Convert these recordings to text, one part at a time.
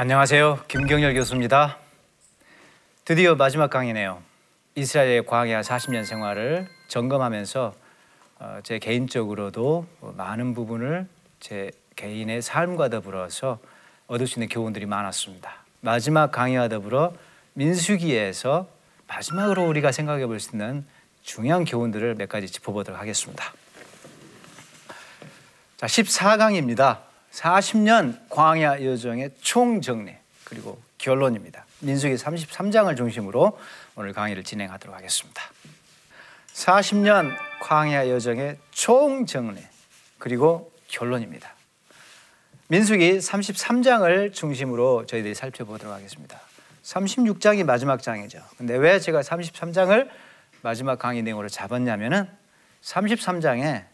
안녕하세요. 김경열 교수입니다. 드디어 마지막 강의네요. 이스라엘의 광야 40년 생활을 점검하면서 어, 제 개인적으로도 많은 부분을 제 개인의 삶과 더불어서 얻을 수 있는 교훈들이 많았습니다. 마지막 강의와 더불어 민수기에서 마지막으로 우리가 생각해 볼 수 있는 중요한 교훈들을 몇 가지 짚어보도록 하겠습니다. 자, 14강입니다. 40년 광야 여정의 총정리 그리고 결론입니다. 민수기 33장을 중심으로 오늘 강의를 진행하도록 하겠습니다. 40년 광야 여정의 총정리 그리고 결론입니다. 민수기 33장을 중심으로 저희들이 살펴보도록 하겠습니다. 36장이 마지막 장이죠. 근데 왜 제가 33장을 마지막 강의 내용으로 잡았냐면은 33장에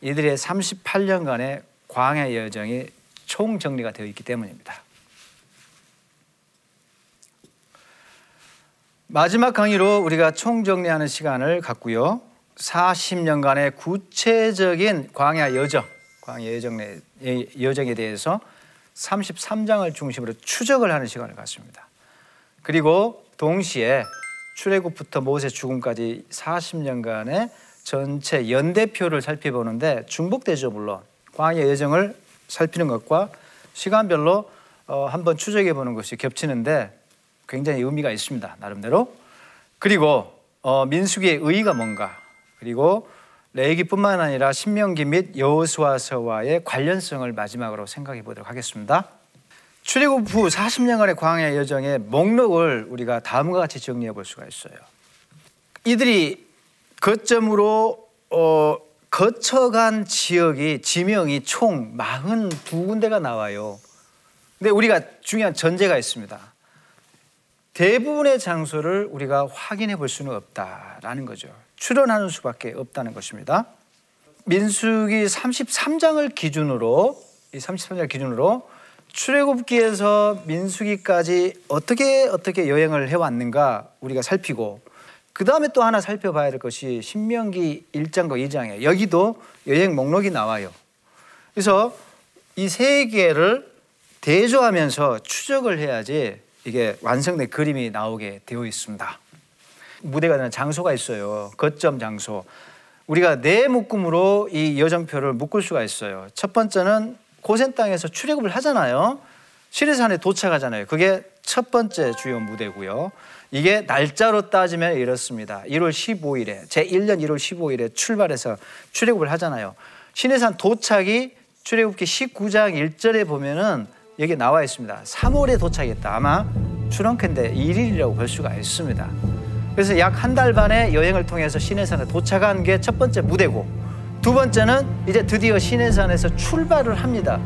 이들의 38년간의 광야 여정이 총정리가 되어 있기 때문입니다. 마지막 강의로 우리가 총정리하는 시간을 갖고요. 40년간의 구체적인 광야 여정, 광야 여정에, 여정에 대해서 33장을 중심으로 추적을 하는 시간을 갖습니다. 그리고 동시에 출애굽부터 모세 죽음까지 40년간의 전체 연대표를 살펴보는데 중복되죠 물론 광야 여정을 살피는 것과 시간별로 어, 한번 추적해 보는 것이 겹치는데 굉장히 의미가 있습니다 나름대로 그리고 어, 민수기의 의의가 뭔가 그리고 레이기뿐만 아니라 신명기 및 여호수아서와의 관련성을 마지막으로 생각해 보도록 하겠습니다. 출애굽 후 40년간의 광야 여정의 목록을 우리가 다음과 같이 정리해 볼 수가 있어요. 이들이 거점으로 어, 거쳐간 지역이 지명이 총 42군데가 나와요. 근데 우리가 중요한 전제가 있습니다. 대부분의 장소를 우리가 확인해 볼 수는 없다라는 거죠. 출연하는 수밖에 없다는 것입니다. 민수기 33장을 기준으로 이 33장을 기준으로 출애굽기에서 민수기까지 어떻게 어떻게 여행을 해 왔는가 우리가 살피고 그 다음에 또 하나 살펴봐야 될 것이 신명기 1장과 2장에 여기도 여행 목록이 나와요. 그래서 이 세 개를 대조하면서 추적을 해야지 이게 완성된 그림이 나오게 되어 있습니다. 무대가 되는 장소가 있어요. 거점 장소. 우리가 네 묶음으로 이 여정표를 묶을 수가 있어요. 첫 번째는 고센 땅에서 출애굽을 하잖아요. 시리산에 도착하잖아요. 그게 첫 번째 주요 무대고요. 이게 날짜로 따지면 이렇습니다. 1월 15일에 제 1년 1월 15일에 출발해서 출애굽을 하잖아요. 시내산 도착이 출애굽기 19장 1절에 보면은 여기 나와 있습니다. 3월에 도착했다. 아마 출렁컨대 1일이라고 볼 수가 있습니다. 그래서 약 한 달 반의 여행을 통해서 시내산에 도착한 게 첫 번째 무대고 두 번째는 이제 드디어 시내산에서 출발을 합니다.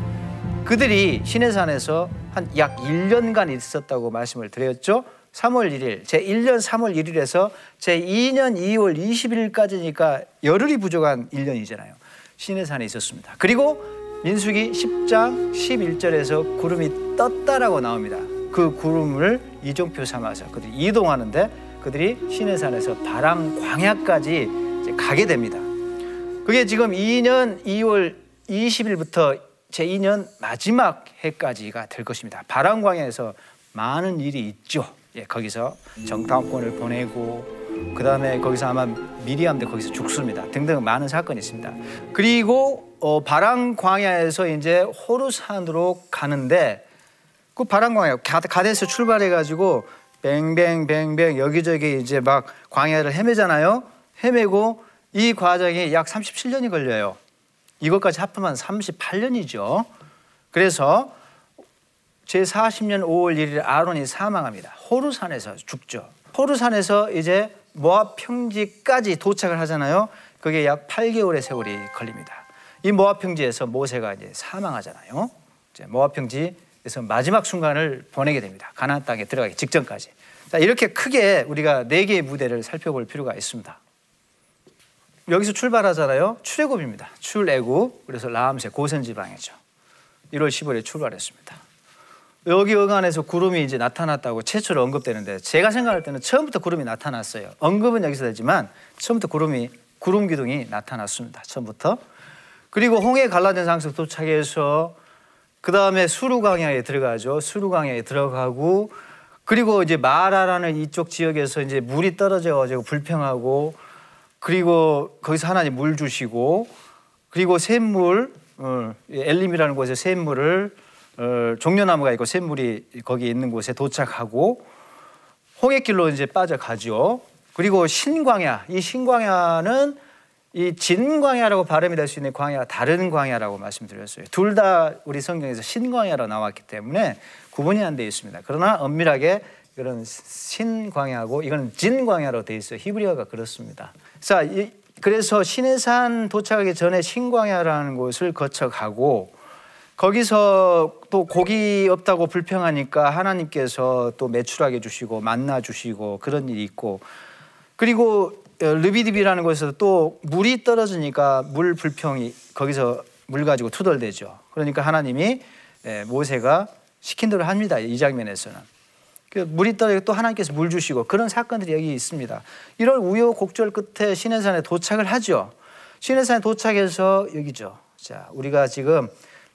그들이 시내산에서 한 약 1년간 있었다고 말씀을 드렸죠. 3월 1일, 제 1년 3월 1일에서 제 2년 2월 20일까지니까 열흘이 부족한 1년이잖아요. 시내산에 있었습니다. 그리고 민수기 10장 11절에서 구름이 떴다라고 나옵니다. 그 구름을 이종표 삼아서 그들이 이동하는데 그들이 시내산에서 바람 광야까지 가게 됩니다. 그게 지금 2년 2월 20일부터 제 2년 마지막 해까지가 될 것입니다. 바람 광야에서 많은 일이 있죠. 예, 거기서 정탐권을 보내고 그 다음에 거기서 아마 미리암도 거기서 죽습니다. 등등 많은 사건이 있습니다. 그리고 어, 바람 광야에서 이제 호르산으로 가는데 그 바람 광야 가데스 출발해 가지고 뱅뱅뱅뱅 여기저기 이제 막 광야를 헤매잖아요. 헤매고 이 과정이 약 37년이 걸려요. 이것까지 합하면 38년이죠. 그래서 제40년 5월 1일 아론이 사망합니다. 호르산에서 죽죠. 호르산에서 이제 모압 평지까지 도착을 하잖아요. 그게 약 8개월의 세월이 걸립니다. 이 모압 평지에서 모세가 이제 사망하잖아요. 이제 모압 평지에서 마지막 순간을 보내게 됩니다. 가나안 땅에 들어가기 직전까지. 자, 이렇게 크게 우리가 네 개의 무대를 살펴볼 필요가 있습니다. 여기서 출발하잖아요. 출애굽입니다. 출애굽. 그래서 라암세 고센 지방이죠. 1월 15일에 출발했습니다. 여기 어간에서 구름이 이제 나타났다고 최초로 언급되는데 제가 생각할 때는 처음부터 구름이 나타났어요. 언급은 여기서 되지만 처음부터 구름이 구름 기둥이 나타났습니다. 처음부터. 그리고 홍해 갈라진 상수 도착해서 그 다음에 수루 광야에 들어가죠. 수루 광야에 들어가고 그리고 이제 마라라는 이쪽 지역에서 이제 물이 떨어져 가지고 불평하고 그리고 거기서 하나님 물 주시고 그리고 샘물 어, 엘림이라는 곳에 샘물을 어, 종려나무가 있고 샘물이 거기 있는 곳에 도착하고 홍해길로 이제 빠져가죠. 그리고 신광야 이 신광야는 이 진광야라고 발음이 될 수 있는 광야가 다른 광야라고 말씀드렸어요. 둘 다 우리 성경에서 신광야로 나왔기 때문에 구분이 안 되어 있습니다. 그러나 엄밀하게 이런 신광야고 이거는 진광야로 되어 있어요. 히브리어가 그렇습니다. 자, 이, 그래서 신해산 도착하기 전에 신광야라는 곳을 거쳐가고 거기서 또 고기 없다고 불평하니까 하나님께서 또 매출하게 주시고 만나 주시고 그런 일이 있고 그리고 르비디비라는 곳에서 또 물이 떨어지니까 물 불평이 거기서 물 가지고 투덜대죠. 그러니까 하나님이 모세가 시킨 대로 합니다. 이 장면에서는. 그 물이 떨어지고 또 하나님께서 물 주시고 그런 사건들이 여기 있습니다. 이런 우여곡절 끝에 시내산에 도착을 하죠. 시내산에 도착해서 여기죠. 자, 우리가 지금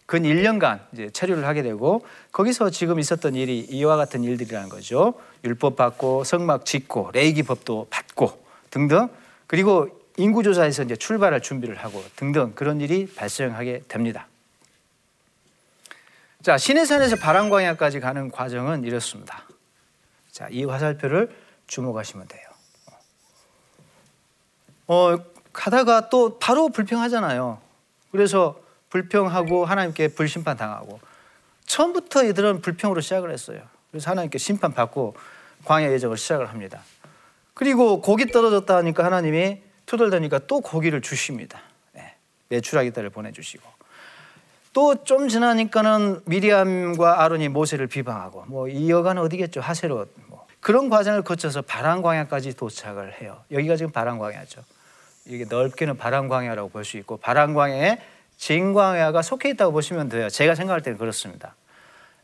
근 1년간 이제 체류를 하게 되고 거기서 지금 있었던 일이 이와 같은 일들이라는 거죠. 율법 받고 성막 짓고 레이기 법도 받고 등등 그리고 인구조사에서 이제 출발할 준비를 하고 등등 그런 일이 발생하게 됩니다. 자, 시내산에서 바람광야까지 가는 과정은 이렇습니다. 자, 이 화살표를 주목하시면 돼요. 어, 가다가 또 바로 불평하잖아요. 그래서 불평하고 하나님께 불심판 당하고 처음부터 이들은 불평으로 시작을 했어요. 그래서 하나님께 심판 받고 광야 예정을 시작을 합니다. 그리고 고기 떨어졌다 하니까 하나님이 투덜대니까 또 고기를 주십니다. 네, 매출하기다를 보내주시고 또 좀 지나니까는 미리암과 아론이 모세를 비방하고 뭐이 여가는 어디겠죠 하세롯 뭐 그런 과정을 거쳐서 바람광야까지 도착을 해요. 여기가 지금 바람광야죠. 이게 넓게는 바람 광야라고 볼 수 있고 바람 광야에 진광야가 속해 있다고 보시면 돼요. 제가 생각할 때는 그렇습니다.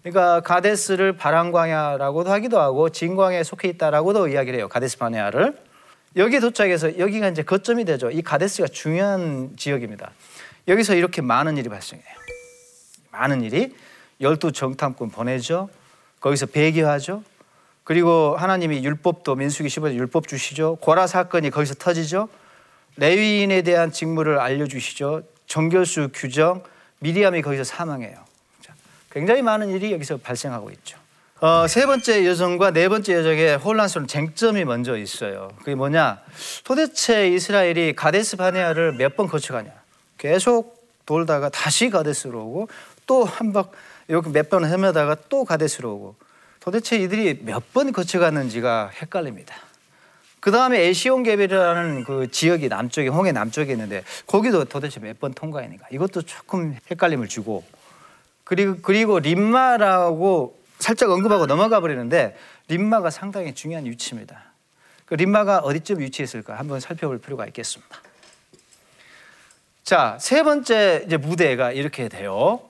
그러니까 가데스를 바람광야라고도 하기도 하고 진광야에 속해 있다라고도 이야기를 해요. 가데스 바네아를 여기 도착해서 여기가 이제 거점이 되죠. 이 가데스가 중요한 지역입니다. 여기서 이렇게 많은 일이 발생해요. 많은 일이 열두 정탐꾼 보내죠. 거기서 배교하죠. 그리고 하나님이 율법도 민수기 15절 율법 주시죠. 고라 사건이 거기서 터지죠. 레위인에 대한 직무를 알려주시죠. 정교수 규정 미리암이 거기서 사망해요. 굉장히 많은 일이 여기서 발생하고 있죠. 어, 세 번째 여정과 네 번째 여정의 혼란스러운 쟁점이 먼저 있어요. 그게 뭐냐? 도대체 이스라엘이 가데스 바네아를 몇 번 거쳐가냐? 계속 돌다가 다시 가데스로 오고 또 한박 이렇게 몇 번 헤매다가 또 가데스로 오고 도대체 이들이 몇 번 거쳐갔는지가 헷갈립니다. 그 다음에 에시온 개별이라는 그 지역이 남쪽에 홍해 남쪽에 있는데 거기도 도대체 몇 번 통과했는가 이것도 조금 헷갈림을 주고 그리고 그리고 림마라고 살짝 언급하고 넘어가 버리는데 림마가 상당히 중요한 위치입니다. 그 림마가 어디쯤 위치했을까 한번 살펴볼 필요가 있겠습니다. 자, 세 번째 이제 무대가 이렇게 돼요.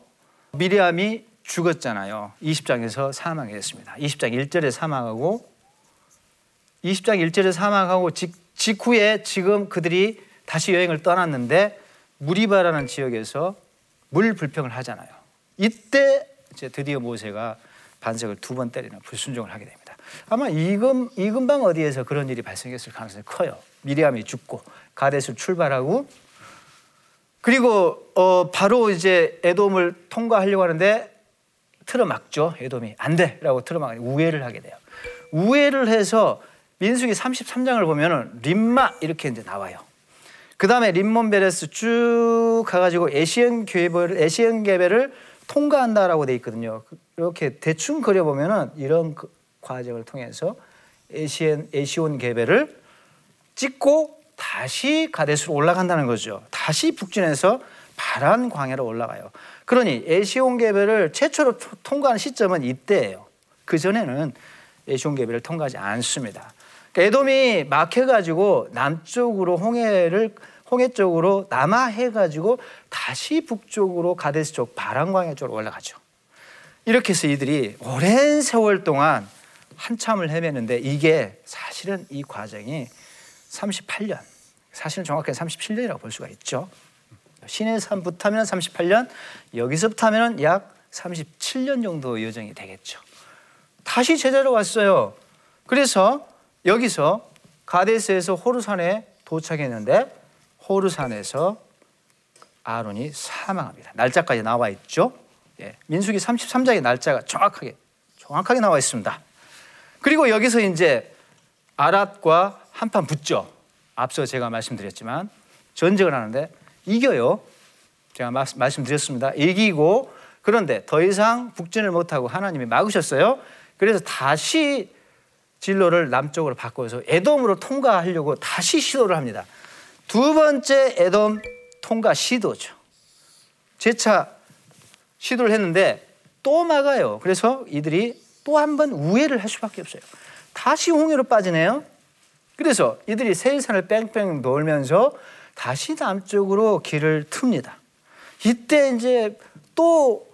미리암이 죽었잖아요. 20장에서 사망했습니다. 20장 1절에 사망하고 20장 1절에 사망하고 직, 직후에 지금 그들이 다시 여행을 떠났는데 무리바라는 지역에서 물 불평을 하잖아요. 이때 이제 드디어 모세가 반석을 두 번 때리는 불순종을 하게 됩니다. 아마 이금 이 근방 어디에서 그런 일이 발생했을 가능성이 커요. 미리암이 죽고 가데스 출발하고 그리고 어 바로 이제 에돔을 통과하려고 하는데 틀어막죠. 에돔이 안 돼라고 틀어막 우회를 하게 돼요. 우회를 해서 민수기 33장을 보면은 림마 이렇게 이제 나와요. 그 다음에 림몬베레스 쭉 가가지고 에시언 개별 에시언 개별을 통과한다라고 돼 있거든요. 이렇게 대충 그려보면은 이런 그 과정을 통해서 에시온 에시온 개별을 찍고 다시 가데스로 올라간다는 거죠. 다시 북진해서 바란 광야로 올라가요. 그러니 에시온 개별을 최초로 통과한 시점은 이때예요. 그 전에는 에시온 개별을 통과하지 않습니다. 그러니까 에돔이 막혀가지고 남쪽으로 홍해를 홍해 쪽으로 남하해가지고 다시 북쪽으로 가데스 쪽 바람광야 쪽으로 올라가죠. 이렇게 해서 이들이 오랜 세월 동안 한참을 헤매는데 이게 사실은 이 과정이 38년, 사실은 정확하게 37년이라고 볼 수가 있죠. 시내산부터 하면 38년, 여기서부터 하면 약 37년 정도 여정이 되겠죠. 다시 제자로 왔어요. 그래서 여기서 가데스에서 호르산에 도착했는데 호르산에서 아론이 사망합니다. 날짜까지 나와 있죠. 예, 민수기 33장의 날짜가 정확하게 정확하게 나와 있습니다. 그리고 여기서 이제 아랏과 한판 붙죠. 앞서 제가 말씀드렸지만 전쟁을 하는데 이겨요. 제가 마, 말씀드렸습니다. 이기고 그런데 더 이상 북진을 못하고 하나님이 막으셨어요. 그래서 다시 진로를 남쪽으로 바꿔서 에돔으로 통과하려고 다시 시도를 합니다. 두 번째 에돔 통과 시도죠. 재차 시도를 했는데 또 막아요. 그래서 이들이 또 한 번 우회를 할 수밖에 없어요. 다시 홍해로 빠지네요. 그래서 이들이 세일산을 뺑뺑 돌면서 다시 남쪽으로 길을 틉니다. 이때 이제 또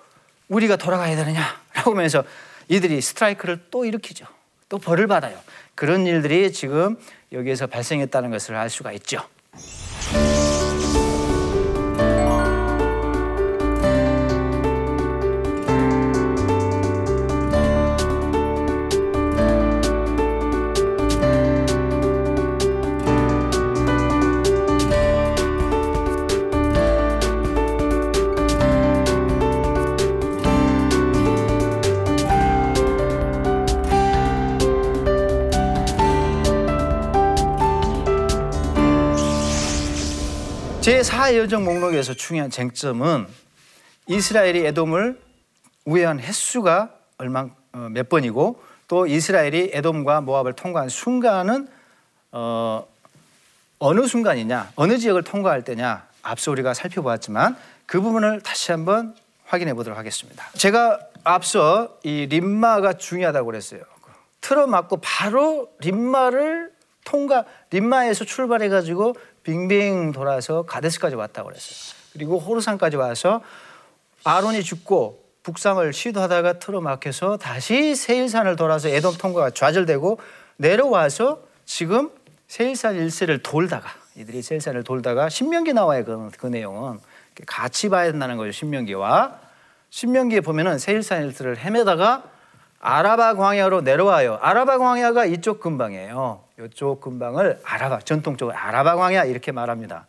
우리가 돌아가야 되느냐라고 하면서 이들이 스트라이크를 또 일으키죠. 또 벌을 받아요. 그런 일들이 지금 여기에서 발생했다는 것을 알 수가 있죠. 제4 여정 목록에서 중요한 쟁점은 이스라엘이 에돔을 우회한 횟수가 얼마 어, 몇 번이고 또 이스라엘이 에돔과 모압을 통과한 순간은 어, 어느 순간이냐 어느 지역을 통과할 때냐 앞서 우리가 살펴보았지만 그 부분을 다시 한번 확인해 보도록 하겠습니다. 제가 앞서 이 림마가 중요하다고 그랬어요. 틀어맞고 바로 림마를 통과 림마에서 출발해 가지고 빙빙 돌아서 가데스까지 왔다고 그랬어요. 그리고 호르산까지 와서 아론이 죽고 북상을 시도하다가 틀어막혀서 다시 세일산을 돌아서 에돔 통과가 좌절되고 내려와서 지금 세일산 일세를 돌다가 이들이 세일산을 돌다가 신명기 나와요 그, 그 내용은 같이 봐야 된다는 거죠 신명기와 신명기에 보면은 세일산 일세를 헤매다가 아라바 광야로 내려와요 아라바 광야가 이쪽 근방이에요 이쪽 근방을 아라바 전통적으로 아라바 광야 이렇게 말합니다.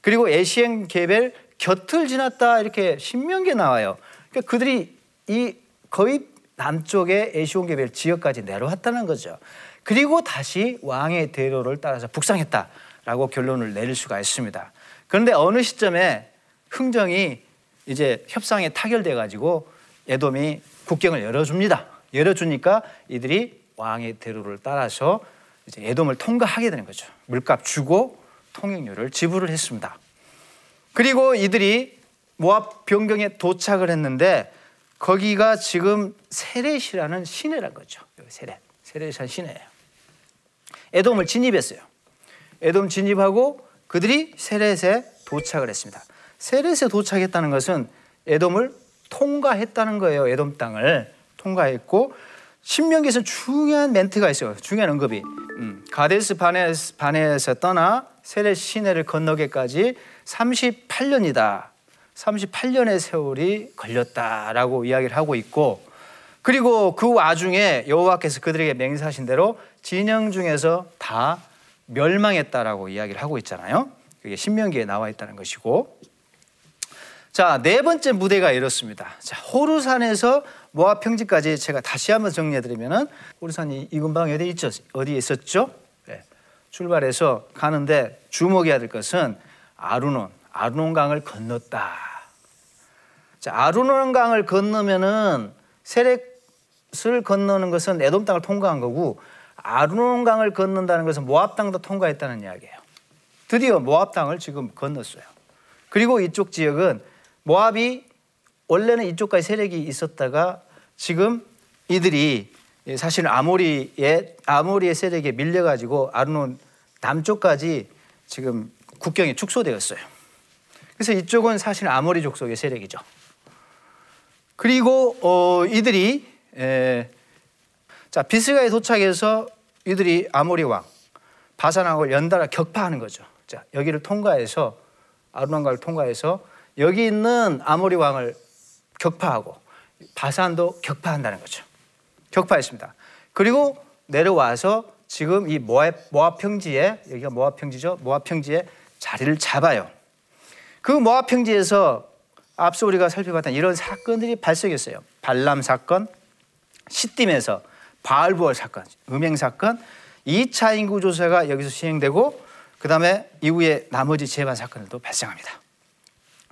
그리고 에시엔 게벨 곁을 지났다 이렇게 신명기에 나와요. 그러니까 그들이 이 거의 남쪽의 에시온 게벨 지역까지 내려왔다는 거죠. 그리고 다시 왕의 대로를 따라서 북상했다라고 결론을 내릴 수가 있습니다. 그런데 어느 시점에 흥정이 이제 협상에 타결돼 가지고 에돔이 국경을 열어줍니다. 열어주니까 이들이 왕의 대로를 따라서 이제 에돔을 통과하게 되는 거죠. 물값 주고 통행료를 지불을 했습니다. 그리고 이들이 모압 변경에 도착을 했는데 거기가 지금 세렛이라는 시내란 거죠. 세렛. 세렛이라는 시내예요. 에돔을 진입했어요. 에돔 진입하고 그들이 세렛에 도착을 했습니다. 세렛에 도착했다는 것은 에돔을 통과했다는 거예요. 에돔 땅을 통과했고 신명기에서 중요한 멘트가 있어요. 중요한 언급이. 음, 가데스 반에서, 반에서 떠나 세례 시내를 건너기까지 38년이다. 38년의 세월이 걸렸다라고 이야기를 하고 있고 그리고 그 와중에 여호와께서 그들에게 맹세하신 대로 진영 중에서 다 멸망했다라고 이야기를 하고 있잖아요. 그게 신명기에 나와 있다는 것이고 자, 네 번째 무대가 이렇습니다. 자, 호루산에서 모압 평지까지 제가 다시 한번 정리해 드리면은 호루산이 이 근방에 어디 있죠? 어디에 있었죠? 네. 출발해서 가는데 주목해야 될 것은 아루논, 아루논 강을 건넜다. 자, 아루논 강을 건너면은 세렉을 건너는 것은 에돔 땅을 통과한 거고 아루논 강을 건넌다는 것은 모압 땅도 통과했다는 이야기예요. 드디어 모압 땅을 지금 건넜어요. 그리고 이쪽 지역은 모압이 원래는 이쪽까지 세력이 있었다가 지금 이들이 사실 아모리의 아모리의 세력에 밀려 가지고 아르논 남쪽까지 지금 국경이 축소되었어요. 그래서 이쪽은 사실 아모리 족속의 세력이죠. 그리고 어, 이들이 에, 자 비스가에 도착해서 이들이 아모리 왕 바산왕을 연달아 격파하는 거죠. 자 여기를 통과해서 아르논강을 통과해서 여기 있는 아모리 왕을 격파하고 바산도 격파한다는 거죠. 격파했습니다. 그리고 내려와서 지금 이 모압, 모압 평지에 여기가 모압 평지죠. 모압 평지에 자리를 잡아요. 그 모압 평지에서 앞서 우리가 살펴봤던 이런 사건들이 발생했어요. 발람 사건, 시딤에서 바알부월 사건, 음행 사건, 2차 인구 조사가 여기서 시행되고 그다음에 이후에 나머지 재반 사건들도 발생합니다.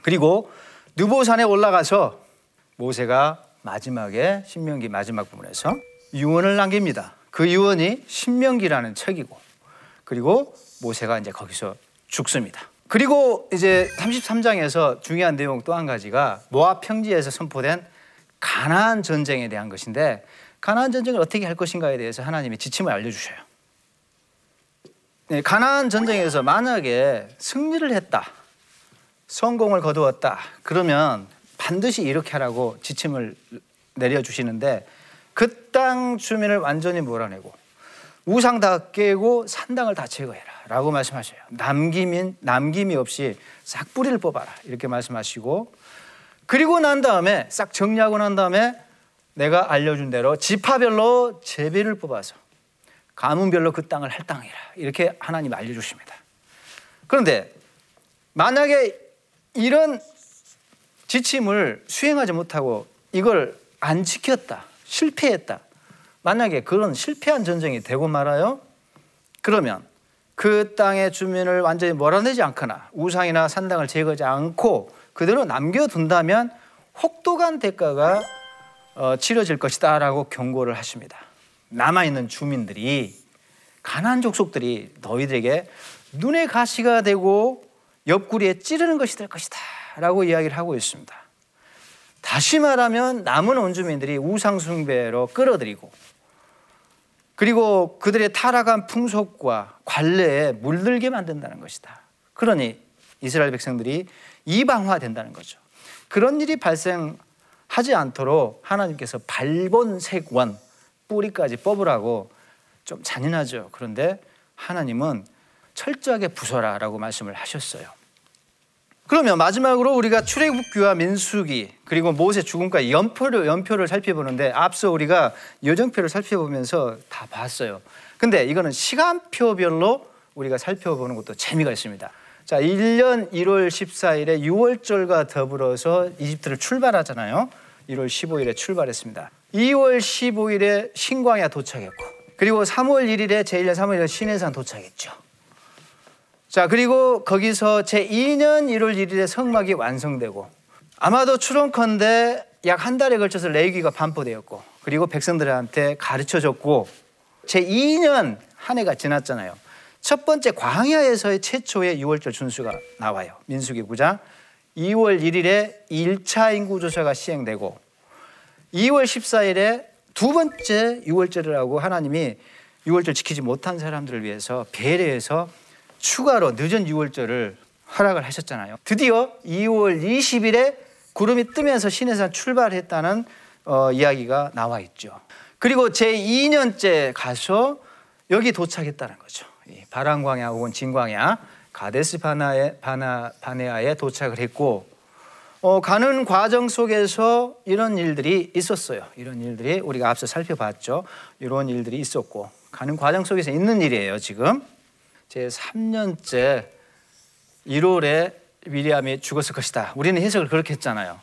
그리고 느보산에 올라가서 모세가 마지막에 신명기 마지막 부분에서 유언을 남깁니다. 그 유언이 신명기라는 책이고 그리고 모세가 이제 거기서 죽습니다. 그리고 이제 33장에서 중요한 내용 또 한 가지가 모압 평지에서 선포된 가나안 전쟁에 대한 것인데 가나안 전쟁을 어떻게 할 것인가에 대해서 하나님이 지침을 알려주셔요. 네, 가나안 전쟁에서 만약에 승리를 했다, 성공을 거두었다, 그러면 반드시 이렇게 하라고 지침을 내려주시는데 그 땅 주민을 완전히 몰아내고 우상 다 깨고 산당을 다 제거해라 라고 말씀하셔요. 남김인, 남김이 없이 싹 뿌리를 뽑아라 이렇게 말씀하시고 그리고 난 다음에 싹 정리하고 난 다음에 내가 알려준 대로 지파별로 제비를 뽑아서 가문별로 그 땅을 할당해라 이렇게 하나님 알려주십니다. 그런데 만약에 이런 지침을 수행하지 못하고 이걸 안 지켰다, 실패했다. 만약에 그런 실패한 전쟁이 되고 말아요. 그러면 그 땅의 주민을 완전히 몰아내지 않거나 우상이나 산당을 제거하지 않고 그대로 남겨둔다면 혹독한 대가가 어, 치러질 것이다라고 경고를 하십니다. 남아 있는 주민들이 가난 족속들이 너희들에게 눈의 가시가 되고 옆구리에 찌르는 것이 될 것이다 라고 이야기를 하고 있습니다. 다시 말하면 남은 원주민들이 우상숭배로 끌어들이고 그리고 그들의 타락한 풍속과 관례에 물들게 만든다는 것이다. 그러니 이스라엘 백성들이 이방화된다는 거죠. 그런 일이 발생하지 않도록 하나님께서 발본색원 뿌리까지 뽑으라고 좀 잔인하죠. 그런데 하나님은 철저하게 부숴라라고 말씀을 하셨어요. 그러면 마지막으로 우리가 출애굽기와 민수기 그리고 모세 죽음과 연표를 연표를 살펴보는데 앞서 우리가 여정표를 살펴보면서 다 봤어요. 근데 이거는 시간표별로 우리가 살펴보는 것도 재미가 있습니다. 자, 1년 1월 14일에 6월절과 더불어서 이집트를 출발하잖아요. 1월 15일에 출발했습니다. 2월 15일에 신광야 도착했고 그리고 3월 1일에 제1년 3월 1일 시내산 도착했죠. 자, 그리고 거기서 제 2년 1월 1일에 성막이 완성되고 아마도 추론컨대 약 한 달에 걸쳐서 레위기가 반포되었고 그리고 백성들한테 가르쳐졌고 제 2년 한 해가 지났잖아요. 첫 번째 광야에서의 최초의 6월절 준수가 나와요. 민수기 9장 2월 1일에 1차 인구조사가 시행되고 2월 14일에 두 번째 6월절이라고 하나님이 6월절 지키지 못한 사람들을 위해서 배려해서 추가로 늦은 6월절을 허락을 하셨잖아요. 드디어 2월 20일에 구름이 뜨면서 신해산 출발했다는 어, 이야기가 나와 있죠. 그리고 제 2년째 가서 여기 도착했다는 거죠. 바람광야 혹은 진광야 가데스 바나에, 바나, 바네아에 도착을 했고 어, 가는 과정 속에서 이런 일들이 있었어요. 이런 일들이 우리가 앞서 살펴봤죠. 이런 일들이 있었고 가는 과정 속에서 있는 일이에요. 지금 제 3년째 1월에 위리암이 죽었을 것이다. 우리는 해석을 그렇게 했잖아요.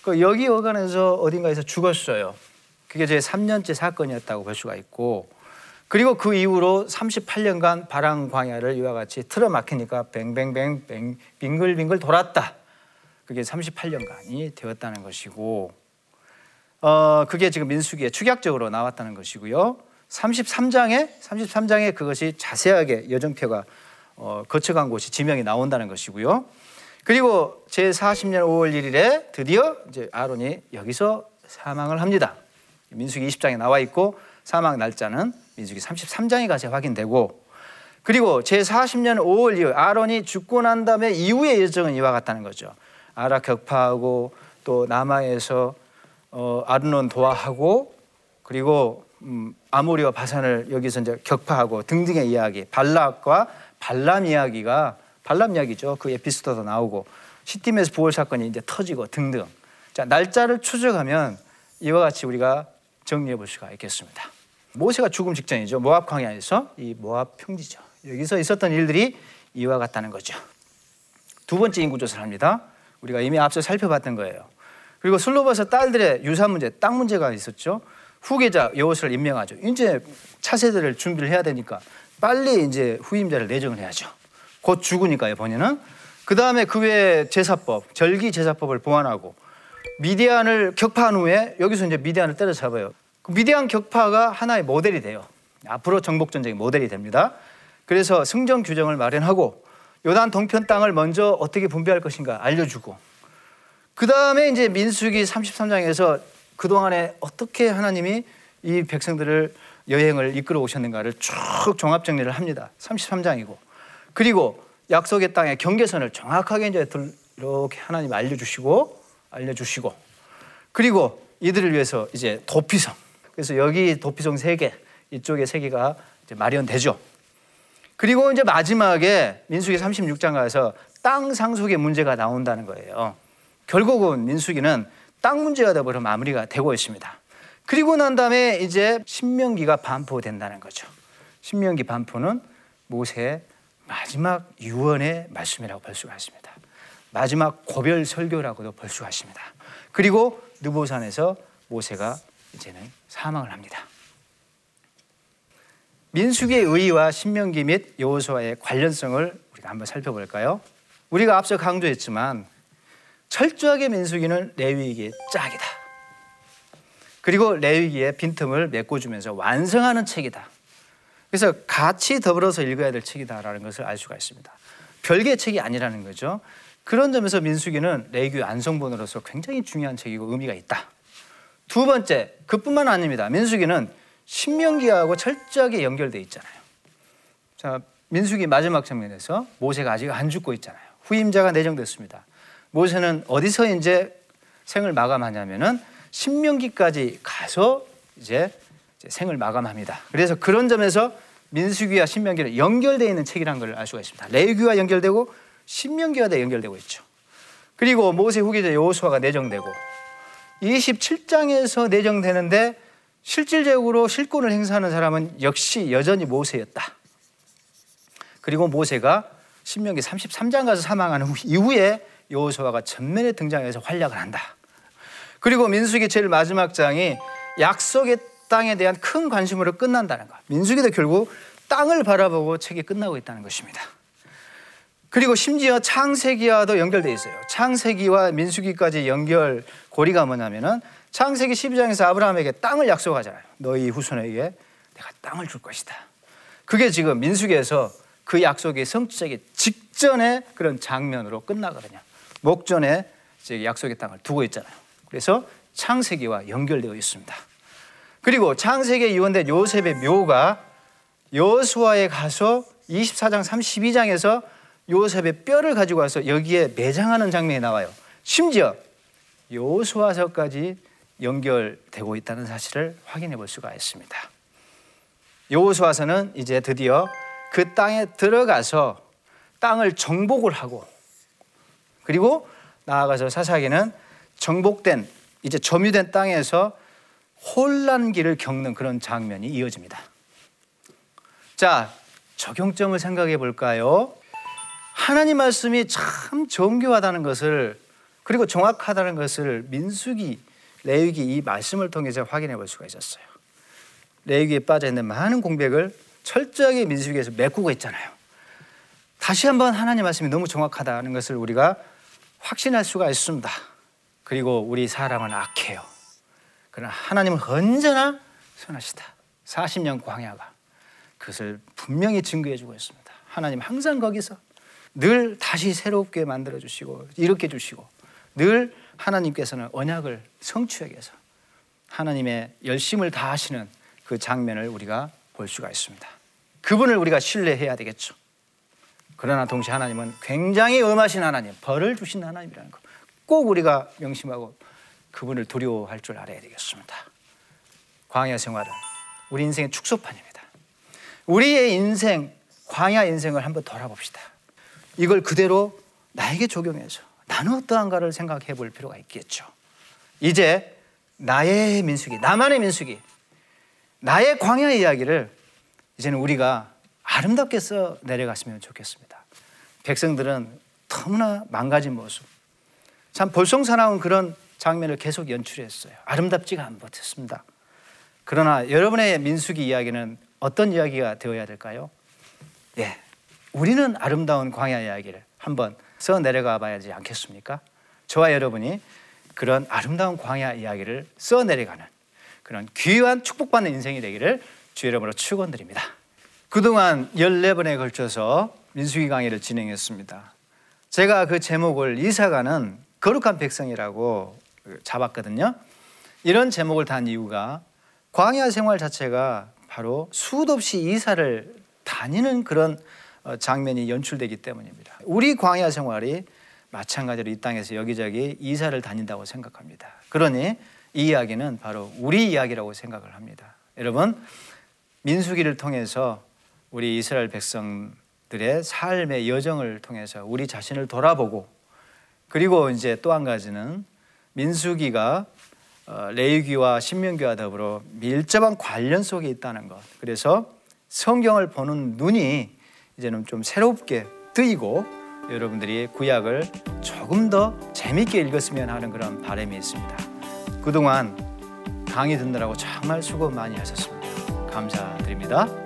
그 여기 어간에서 어딘가에서 죽었어요. 그게 제 3년째 사건이었다고 볼 수가 있고 그리고 그 이후로 38년간 바람 광야를 이와 같이 틀어막히니까 뱅뱅뱅 뱅 빙글빙글 돌았다. 그게 38년간이 되었다는 것이고 어 그게 지금 민수기에 축약적으로 나왔다는 것이고요. 33장에 33장에 그것이 자세하게 여정표가 어, 거쳐간 곳이 지명이 나온다는 것이고요. 그리고 제 40년 5월 1일에 드디어 이제 아론이 여기서 사망을 합니다. 민수기 20장에 나와 있고 사망 날짜는 민수기 33장에 가서 확인되고 그리고 제 40년 5월 이후 아론이 죽고 난 다음에 이후의 예정은 이와 같다는 거죠. 아라 격파하고 또 남아에서 어, 아르논 도하하고 그리고 음, 아모리와 바산을 여기서 이제 격파하고 등등의 이야기, 발락과 발람 이야기가 발람 이야기죠. 그 에피소드도 나오고 시팀에서 부활 사건이 이제 터지고 등등. 자 날짜를 추적하면 이와 같이 우리가 정리해 볼 수가 있겠습니다. 모세가 죽음 직전이죠. 모압 광야에서 이 모압 평지죠. 여기서 있었던 일들이 이와 같다는 거죠. 두 번째 인구 조사를 합니다. 우리가 이미 앞서 살펴봤던 거예요. 그리고 슬로버서 딸들의 유산 문제, 땅 문제가 있었죠. 후계자 여호수를 임명하죠. 이제 차세대를 준비를 해야 되니까 빨리 이제 후임자를 내정을 해야죠. 곧 죽으니까요, 본인은. 그 다음에 그 외에 제사법, 절기 제사법을 보완하고 미디안을 격파한 후에 여기서 이제 미디안을 때려잡아요. 그 미디안 격파가 하나의 모델이 돼요. 앞으로 정복 전쟁의 모델이 됩니다. 그래서 승전 규정을 마련하고 요단 동편 땅을 먼저 어떻게 분배할 것인가 알려주고 그 다음에 이제 민수기 33장에서 그 동안에 어떻게 하나님이 이 백성들을 여행을 이끌어 오셨는가를 쭉 종합 정리를 합니다. 33장이고 그리고 약속의 땅의 경계선을 정확하게 이제 이렇게 하나님 알려주시고 알려주시고 그리고 이들을 위해서 이제 도피성 그래서 여기 도피성 세 개 이쪽에 세 개가 마련되죠. 그리고 이제 마지막에 민수기 36장 가서 땅 상속의 문제가 나온다는 거예요. 결국은 민수기는 땅 문제가 되버려 마무리가 되고 있습니다. 그리고 난 다음에 이제 신명기가 반포된다는 거죠. 신명기 반포는 모세의 마지막 유언의 말씀이라고 볼 수가 있습니다. 마지막 고별 설교라고도 볼 수가 있습니다. 그리고 느보산에서 모세가 이제는 사망을 합니다. 민수기의 의의와 신명기 및 여호수아의 관련성을 우리가 한번 살펴볼까요? 우리가 앞서 강조했지만 철저하게 민수기는 레위기의 짝이다. 그리고 레위기의 빈틈을 메꿔주면서 완성하는 책이다. 그래서 같이 더불어서 읽어야 될 책이다라는 것을 알 수가 있습니다. 별개의 책이 아니라는 거죠. 그런 점에서 민수기는 레위기 완성본으로서 굉장히 중요한 책이고 의미가 있다. 두 번째, 그뿐만 아닙니다. 민수기는 신명기하고 철저하게 연결돼 있잖아요. 자, 민수기 마지막 장면에서 모세가 아직 안 죽고 있잖아요. 후임자가 내정됐습니다. 모세는 어디서 이제 생을 마감하냐면은 신명기까지 가서 이제 생을 마감합니다. 그래서 그런 점에서 민수기와 신명기는 연결되어 있는 책이라는 걸 알 수가 있습니다. 레위기와 연결되고 신명기와 연결되고 있죠. 그리고 모세 후계자 여호수아가 내정되고 27장에서 내정되는데 실질적으로 실권을 행사하는 사람은 역시 여전히 모세였다. 그리고 모세가 신명기 33장 가서 사망하는 이후에 여호수아가 전면에 등장해서 활약을 한다. 그리고 민수기 제일 마지막 장이 약속의 땅에 대한 큰 관심으로 끝난다는 것. 민수기도 결국 땅을 바라보고 책이 끝나고 있다는 것입니다. 그리고 심지어 창세기와도 연결되어 있어요. 창세기와 민수기까지 연결 고리가 뭐냐면은 창세기 12장에서 아브라함에게 땅을 약속하잖아요. 너희 후손에게 내가 땅을 줄 것이다. 그게 지금 민수기에서 그 약속이 성취되기 직전의 그런 장면으로 끝나거든요. 목전에 약속의 땅을 두고 있잖아요. 그래서 창세기와 연결되어 있습니다. 그리고 창세기에 유언된 요셉의 묘가 여수아에 가서 24장 32장에서 요셉의 뼈를 가지고 와서 여기에 매장하는 장면이 나와요. 심지어 요수아서까지 연결되고 있다는 사실을 확인해 볼 수가 있습니다. 여호수아서는 이제 드디어 그 땅에 들어가서 땅을 정복을 하고 그리고 나아가서 사사기는 정복된 이제 점유된 땅에서 혼란기를 겪는 그런 장면이 이어집니다. 자, 적용점을 생각해 볼까요? 하나님 말씀이 참 정교하다는 것을 그리고 정확하다는 것을 민수기 레위기 이 말씀을 통해서 확인해 볼 수가 있었어요. 레위기에 빠져 있는 많은 공백을 철저하게 민수기에서 메꾸고 있잖아요. 다시 한번 하나님 말씀이 너무 정확하다는 것을 우리가 확신할 수가 있습니다. 그리고 우리 사람은 악해요. 그러나 하나님은 언제나 선하시다. 40년 광야가 그것을 분명히 증거해 주고 있습니다. 하나님 항상 거기서 늘 다시 새롭게 만들어 주시고 일으켜 주시고 늘 하나님께서는 언약을 성취하기 위해서 하나님의 열심을 다하시는 그 장면을 우리가 볼 수가 있습니다. 그분을 우리가 신뢰해야 되겠죠. 그러나 동시에 하나님은 굉장히 엄하신 하나님, 벌을 주신 하나님이라는 거. 꼭 우리가 명심하고 그분을 두려워할 줄 알아야 되겠습니다. 광야 생활은 우리 인생의 축소판입니다. 우리의 인생, 광야 인생을 한번 돌아봅시다. 이걸 그대로 나에게 적용해서 나는 어떠한가를 생각해 볼 필요가 있겠죠. 이제 나의 민수기, 나만의 민수기, 나의 광야 이야기를 이제는 우리가 아름답게 써 내려갔으면 좋겠습니다. 백성들은 너무나 망가진 모습, 참 볼썽사나운 그런 장면을 계속 연출했어요. 아름답지가 못했습니다. 그러나 여러분의 민수기 이야기는 어떤 이야기가 되어야 될까요? 예, 우리는 아름다운 광야 이야기를 한번 써 내려가 봐야지 않겠습니까? 저와 여러분이 그런 아름다운 광야 이야기를 써 내려가는 그런 귀한 축복받는 인생이 되기를 주 이름으로 축원드립니다. 그동안 14번에 걸쳐서 민수기 강의를 진행했습니다. 제가 그 제목을 이사가는 거룩한 백성이라고 잡았거든요. 이런 제목을 단 이유가 광야 생활 자체가 바로 수도 없이 이사를 다니는 그런 어, 장면이 연출되기 때문입니다. 우리 광야 생활이 마찬가지로 이 땅에서 여기저기 이사를 다닌다고 생각합니다. 그러니 이 이야기는 바로 우리 이야기라고 생각을 합니다. 여러분, 민수기를 통해서 우리 이스라엘 백성들의 삶의 여정을 통해서 우리 자신을 돌아보고 그리고 이제 또 한 가지는 민수기가 어, 레위기와 신명기와 더불어 밀접한 관련 속에 있다는 것. 그래서 성경을 보는 눈이 이제는 좀 새롭게 뜨이고 여러분들이 구약을 조금 더 재밌게 읽었으면 하는 그런 바람이 있습니다. 그동안 강의 듣느라고 정말 수고 많이 하셨습니다. 감사드립니다.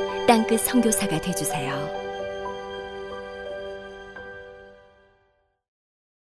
땅끝 성교사가 되주세요